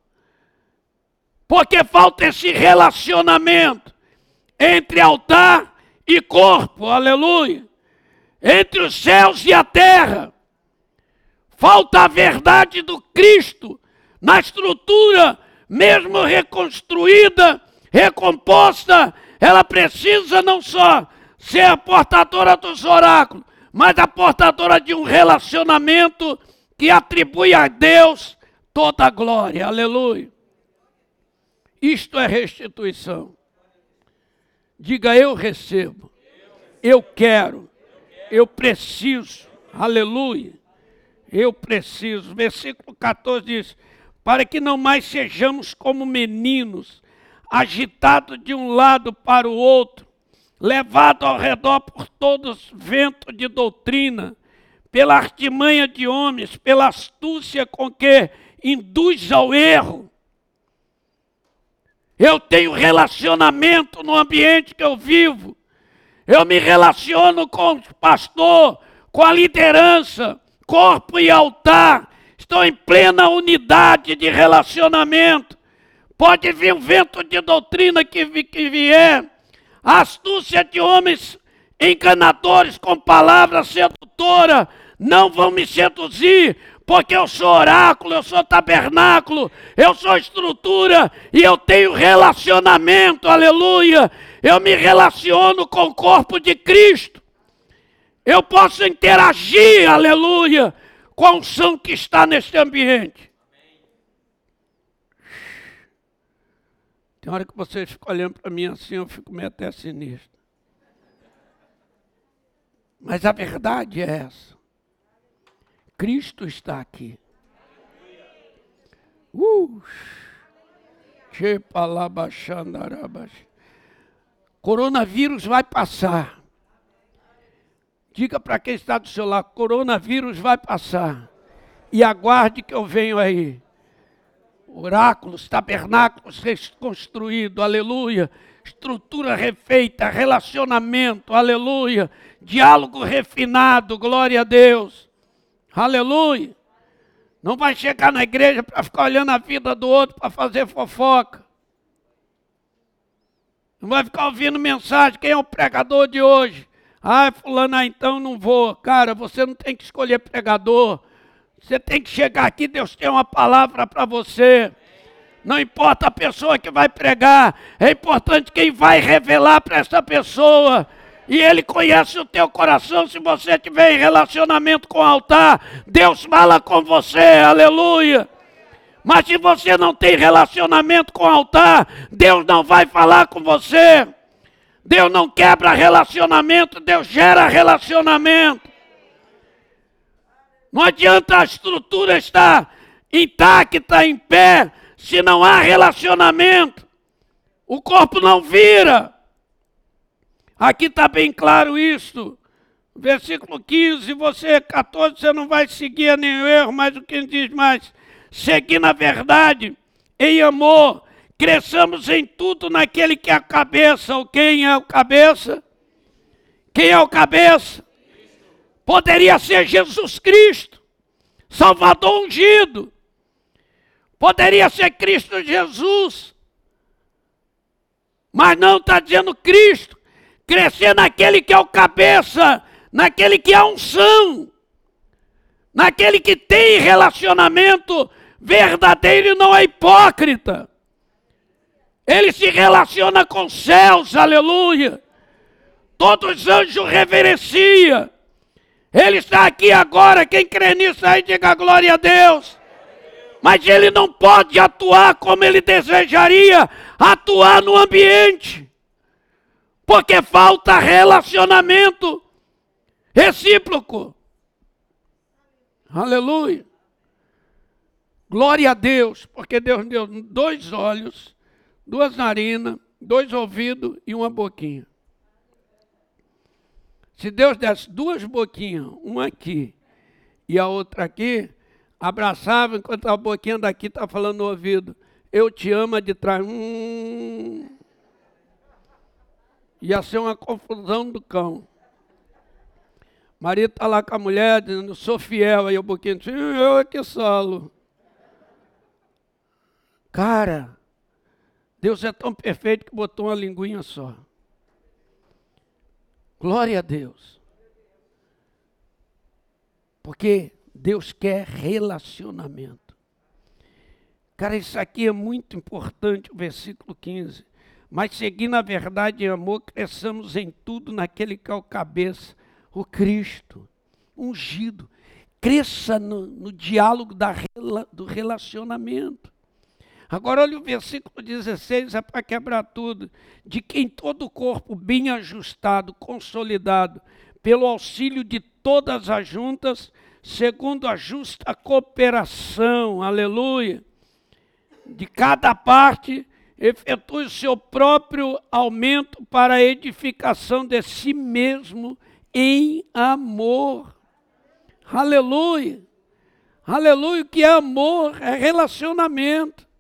porque falta esse relacionamento entre altar e corpo, aleluia, entre os céus e a terra. Falta a verdade do Cristo na estrutura, mesmo reconstruída, recomposta, ela precisa não só ser a portadora dos oráculos, mas a portadora de um relacionamento que atribui a Deus toda a glória. Aleluia. Isto é restituição. Diga eu recebo. Eu quero. Eu preciso. Aleluia. Eu preciso. Versículo 14 diz: Para que não mais sejamos como meninos, agitados de um lado para o outro, levados ao redor por todos ventos de doutrina, pela artimanha de homens, pela astúcia com que induz ao erro eu tenho relacionamento no ambiente que eu vivo. Eu me relaciono com o pastor, com a liderança, corpo e altar. Estou em plena unidade de relacionamento. Pode vir um vento de doutrina que, que vier, astúcia de homens enganadores com palavras sedutoras não vão me seduzir, porque eu sou oráculo, eu sou tabernáculo, eu sou estrutura e eu tenho relacionamento, aleluia. Eu me relaciono com o corpo de Cristo. Eu posso interagir, aleluia, com o som que está neste ambiente. Tem hora que vocês ficam olhando para mim assim, eu fico meio até sinistro. Mas a verdade é essa. Cristo está aqui. Uh! Coronavírus vai passar. Diga para quem está do seu lado: coronavírus vai passar. E aguarde que eu venho aí. Oráculos, tabernáculos reconstruídos, aleluia. Estrutura refeita, relacionamento, aleluia. Diálogo refinado, glória a Deus. Aleluia. Não vai chegar na igreja para ficar olhando a vida do outro para fazer fofoca. Não vai ficar ouvindo mensagem. Quem é o pregador de hoje? Ah, fulano, ah, então não vou. Cara, você não tem que escolher pregador. Você tem que chegar aqui, Deus tem uma palavra para você. Não importa a pessoa que vai pregar, é importante quem vai revelar para essa pessoa. E Ele conhece o teu coração. Se você tiver em relacionamento com o altar, Deus fala com você, aleluia. Mas se você não tem relacionamento com o altar, Deus não vai falar com você. Deus não quebra relacionamento, Deus gera relacionamento. Não adianta a estrutura estar intacta, em pé, se não há relacionamento. O corpo não vira. Aqui está bem claro isso. Versículo 15, você 14, você não vai seguir nenhum erro, mas o que diz mais? Seguir na verdade, em amor, cresçamos em tudo naquele que é a cabeça. Ou quem é o cabeça? Quem é o cabeça? Poderia ser Jesus Cristo, Salvador ungido. Poderia ser Cristo Jesus. Mas não está dizendo Cristo. Crescer naquele que é o cabeça, naquele que é unção, naquele que tem relacionamento verdadeiro não é hipócrita. Ele se relaciona com os céus, aleluia. Todos os anjos reverencia. Ele está aqui agora. Quem crê nisso aí, diga glória a Deus. Mas ele não pode atuar como ele desejaria atuar no ambiente. Porque falta relacionamento recíproco. Aleluia. Glória a Deus, porque Deus deu dois olhos, duas narinas, dois ouvidos e uma boquinha. Se Deus desse duas boquinhas, uma aqui e a outra aqui, abraçava enquanto a boquinha daqui está falando no ouvido. Eu te amo de trás. Hum. Ia ser uma confusão do cão. Marido está lá com a mulher dizendo, sou fiel. Aí o boquinho diz, eu é que solo. Cara, Deus é tão perfeito que botou uma linguinha só. Glória a Deus. Porque Deus quer relacionamento. Cara, isso aqui é muito importante, o versículo 15. Mas seguindo a verdade e amor, cresçamos em tudo naquele que é o cabeça, o Cristo, ungido. Cresça no, no diálogo da, do relacionamento. Agora olha o versículo 16, é para quebrar tudo. De quem todo o corpo bem ajustado, consolidado, pelo auxílio de todas as juntas, segundo a justa cooperação, aleluia, de cada parte, efetue o seu próprio aumento para a edificação de si mesmo em amor. Aleluia. Aleluia, o que é amor? É relacionamento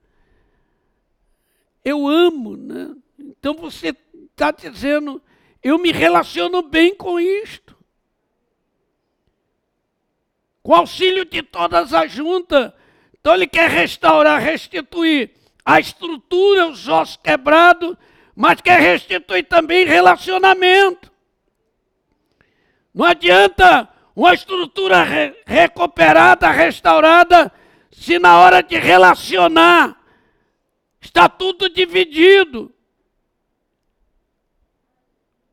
eu amo, né? Então você está dizendo, eu me relaciono bem com isto. Com auxílio de todas as juntas. Então ele quer restaurar, restituir a estrutura, os ossos quebrados, mas quer restituir também relacionamento. Não adianta uma estrutura re recuperada, restaurada, se na hora de relacionar Está tudo dividido.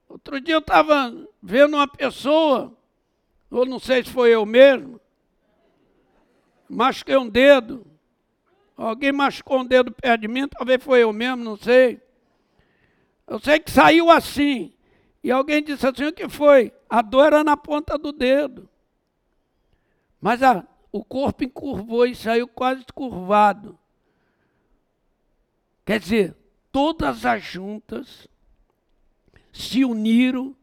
Outro dia eu estava vendo uma pessoa, ou não sei se foi eu mesmo, machuquei um dedo. Alguém machucou um dedo perto de mim, talvez foi eu mesmo, não sei. Eu sei que saiu assim. E alguém disse assim: o que foi? A dor era na ponta do dedo. Mas a, o corpo encurvou e saiu quase curvado. Quer dizer, todas as juntas se uniram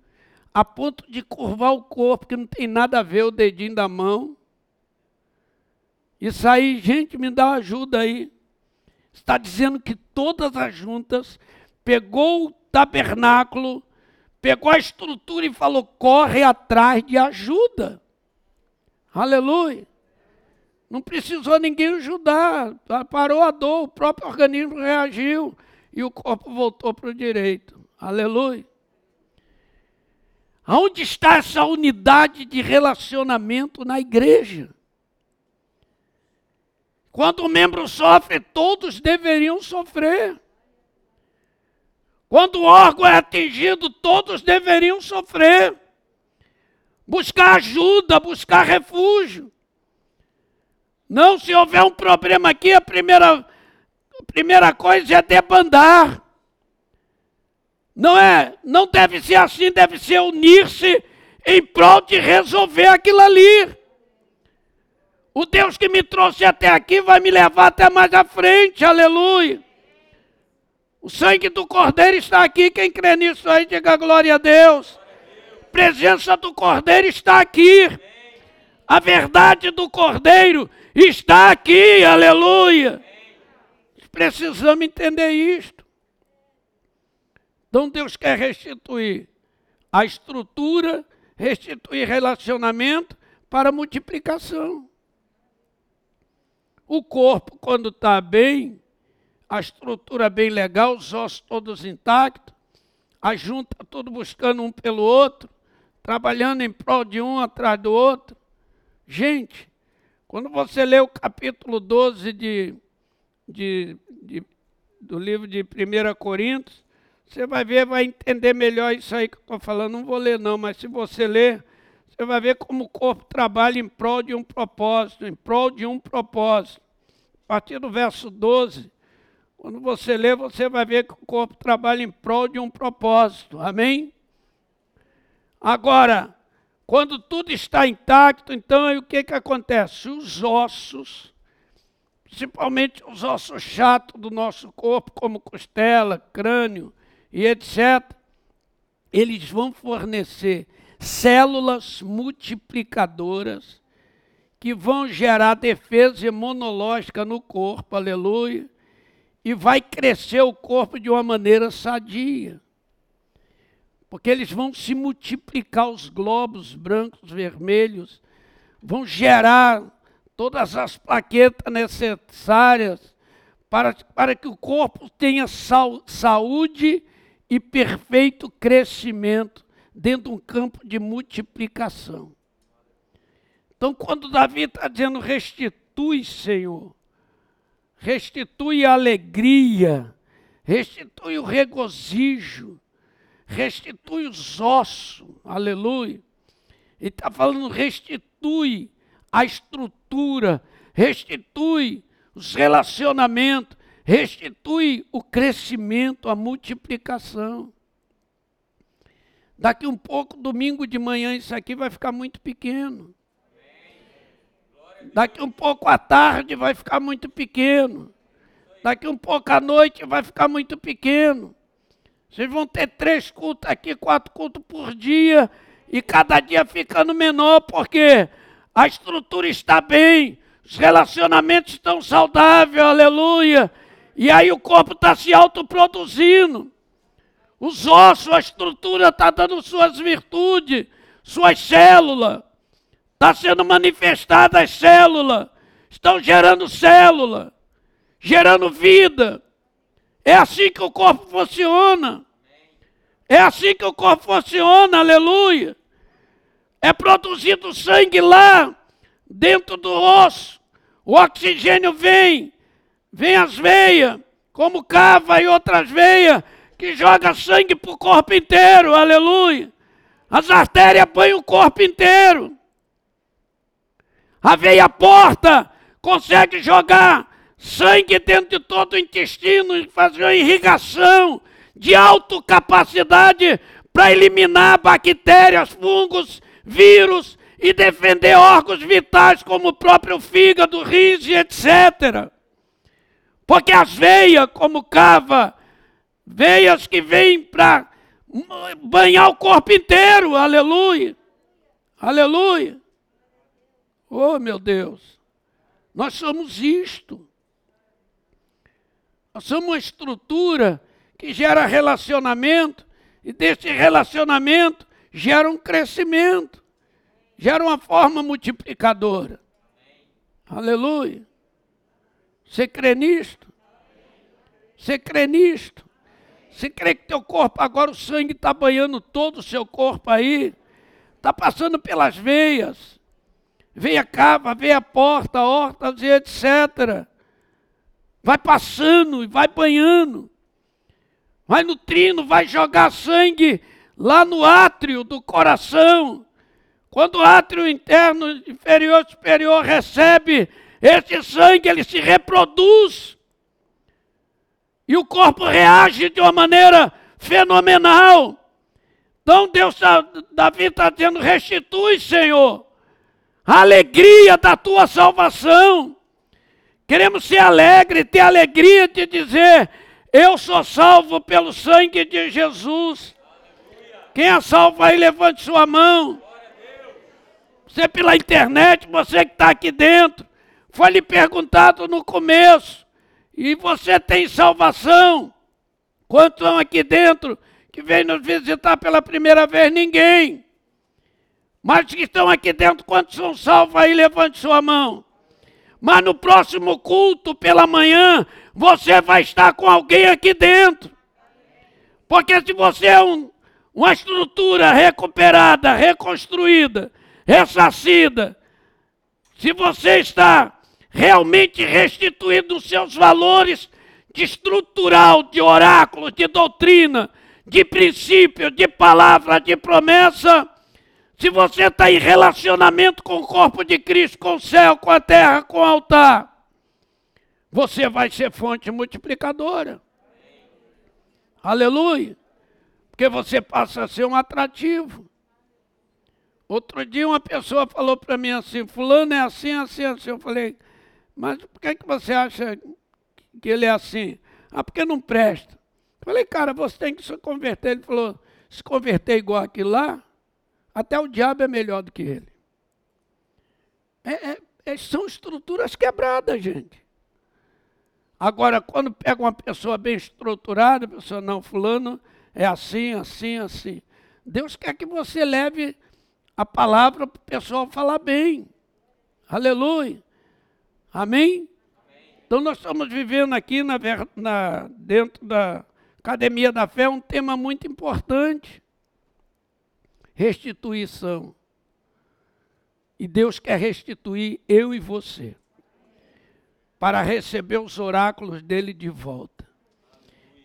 a ponto de curvar o corpo, que não tem nada a ver o dedinho da mão. Isso aí, gente, me dá ajuda aí. Está dizendo que todas as juntas pegou o tabernáculo, pegou a estrutura e falou: corre atrás de ajuda. Aleluia. Não precisou ninguém ajudar. Parou a dor, o próprio organismo reagiu e o corpo voltou para o direito. Aleluia. Aonde está essa unidade de relacionamento na igreja? Quando o membro sofre, todos deveriam sofrer. Quando o órgão é atingido, todos deveriam sofrer. Buscar ajuda, buscar refúgio. Não, se houver um problema aqui, a primeira, a primeira coisa é debandar. Não é, não deve ser assim, deve ser unir-se em prol de resolver aquilo ali. O Deus que me trouxe até aqui vai me levar até mais à frente, aleluia. O sangue do Cordeiro está aqui. Quem crê nisso aí, diga glória a Deus. A presença do Cordeiro está aqui. A verdade do Cordeiro está aqui. Aleluia. Precisamos entender isto. Então Deus quer restituir a estrutura, restituir relacionamento para multiplicação. O corpo, quando está bem, a estrutura bem legal, os ossos todos intactos, a junta tudo buscando um pelo outro, trabalhando em prol de um atrás do outro. Gente, quando você lê o capítulo 12 de, de, de, do livro de 1 Coríntios, você vai ver, vai entender melhor isso aí que eu estou falando. Não vou ler não, mas se você ler, você vai ver como o corpo trabalha em prol de um propósito, em prol de um propósito. A partir do verso 12, quando você lê, você vai ver que o corpo trabalha em prol de um propósito. Amém? Agora, quando tudo está intacto, então aí o que, que acontece? Os ossos, principalmente os ossos chatos do nosso corpo, como costela, crânio e etc., eles vão fornecer células multiplicadoras que vão gerar defesa imunológica no corpo, aleluia, e vai crescer o corpo de uma maneira sadia. Porque eles vão se multiplicar os globos brancos, vermelhos, vão gerar todas as plaquetas necessárias para, para que o corpo tenha sal, saúde e perfeito crescimento dentro de um campo de multiplicação. Então, quando Davi está dizendo restitui, Senhor, restitui a alegria, restitui o regozijo, restitui os ossos, aleluia. Ele está falando restitui a estrutura, restitui os relacionamentos, restitui o crescimento, a multiplicação. Daqui um pouco, domingo de manhã, isso aqui vai ficar muito pequeno. Daqui um pouco à tarde vai ficar muito pequeno. Daqui um pouco à noite vai ficar muito pequeno. Vocês vão ter três cultos aqui, quatro cultos por dia, e cada dia ficando menor, porque a estrutura está bem, os relacionamentos estão saudáveis, aleluia. E aí o corpo está se autoproduzindo. Os ossos, a estrutura está dando suas virtudes, suas células. Está sendo manifestada as células. Estão gerando célula, gerando vida. É assim que o corpo funciona. É assim que o corpo funciona, aleluia. É produzido sangue lá, dentro do osso. O oxigênio vem, vem as veias, como cava e outras veias, que joga sangue para o corpo inteiro, aleluia. As artérias banham o corpo inteiro. A veia porta consegue jogar sangue dentro de todo o intestino e fazer uma irrigação de alta capacidade para eliminar bactérias, fungos, vírus e defender órgãos vitais como o próprio fígado, rins, etc. Porque as veias, como cava, veias que vêm para banhar o corpo inteiro, aleluia, aleluia. Oh, meu Deus, nós somos isto. Nós somos uma estrutura que gera relacionamento, e desse relacionamento gera um crescimento, gera uma forma multiplicadora. Aleluia. Você crê nisto? Você crê nisto? Você crê que teu corpo, agora o sangue está banhando todo o seu corpo aí? Está passando pelas veias. Veia cava, veia porta, hortas etc. Vai passando e vai banhando. Vai nutrindo, vai jogar sangue lá no átrio do coração. Quando o átrio interno, inferior superior recebe esse sangue, ele se reproduz. E o corpo reage de uma maneira fenomenal. Então Deus, tá, Davi está dizendo, restitui, Senhor, a alegria da tua salvação. Queremos ser alegre, ter alegria de dizer, Eu sou salvo pelo sangue de Jesus. Quem é salvo aí, levante sua mão. Você pela internet, você que está aqui dentro, foi lhe perguntado no começo, e você tem salvação. Quantos estão aqui dentro que vem nos visitar pela primeira vez? Ninguém. Mas que estão aqui dentro, quantos são salvos aí? Levante sua mão. Mas no próximo culto, pela manhã, você vai estar com alguém aqui dentro. Porque se você é um, uma estrutura recuperada, reconstruída, ressarcida, se você está realmente restituído os seus valores de estrutural, de oráculo, de doutrina, de princípio, de palavra, de promessa, se você está em relacionamento com o corpo de Cristo, com o céu, com a terra, com o altar, você vai ser fonte multiplicadora. Aleluia. Porque você passa a ser um atrativo. Outro dia uma pessoa falou para mim assim, fulano é assim, assim, assim. Eu falei, mas por que, que você acha que ele é assim? Ah, porque não presta. Eu falei, cara, você tem que se converter. Ele falou, se converter igual aquilo lá, até o diabo é melhor do que ele. É, é, é, são estruturas quebradas, gente. Agora, quando pega uma pessoa bem estruturada, a pessoa, não, fulano é assim, assim, assim. Deus quer que você leve a palavra para o pessoal falar bem. Aleluia. Amém? Amém? Então nós estamos vivendo aqui na, na, dentro da Academia da Fé um tema muito importante restituição. E Deus quer restituir eu e você para receber os oráculos dele de volta.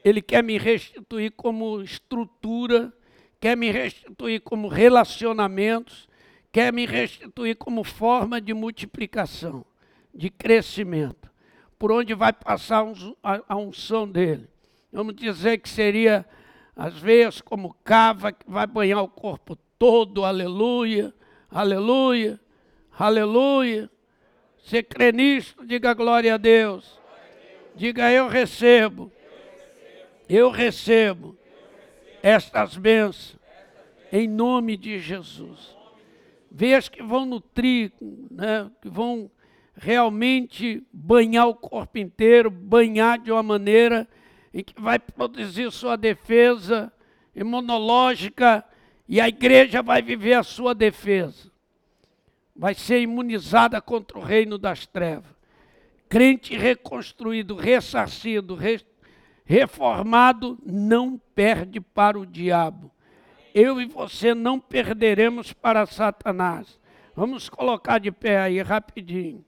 Ele quer me restituir como estrutura, quer me restituir como relacionamentos, quer me restituir como forma de multiplicação, de crescimento, por onde vai passar a unção dele. Vamos dizer que seria às vezes como cava que vai banhar o corpo todo, aleluia, aleluia, aleluia. Você crê nisso? Diga glória a Deus. Diga eu recebo, eu recebo estas bênçãos em nome de Jesus. Veja que vão nutrir, né, que vão realmente banhar o corpo inteiro, banhar de uma maneira e que vai produzir sua defesa imunológica e a igreja vai viver a sua defesa. Vai ser imunizada contra o reino das trevas. Crente reconstruído, ressarcido, re, reformado, não perde para o diabo. Eu e você não perderemos para Satanás. Vamos colocar de pé aí rapidinho.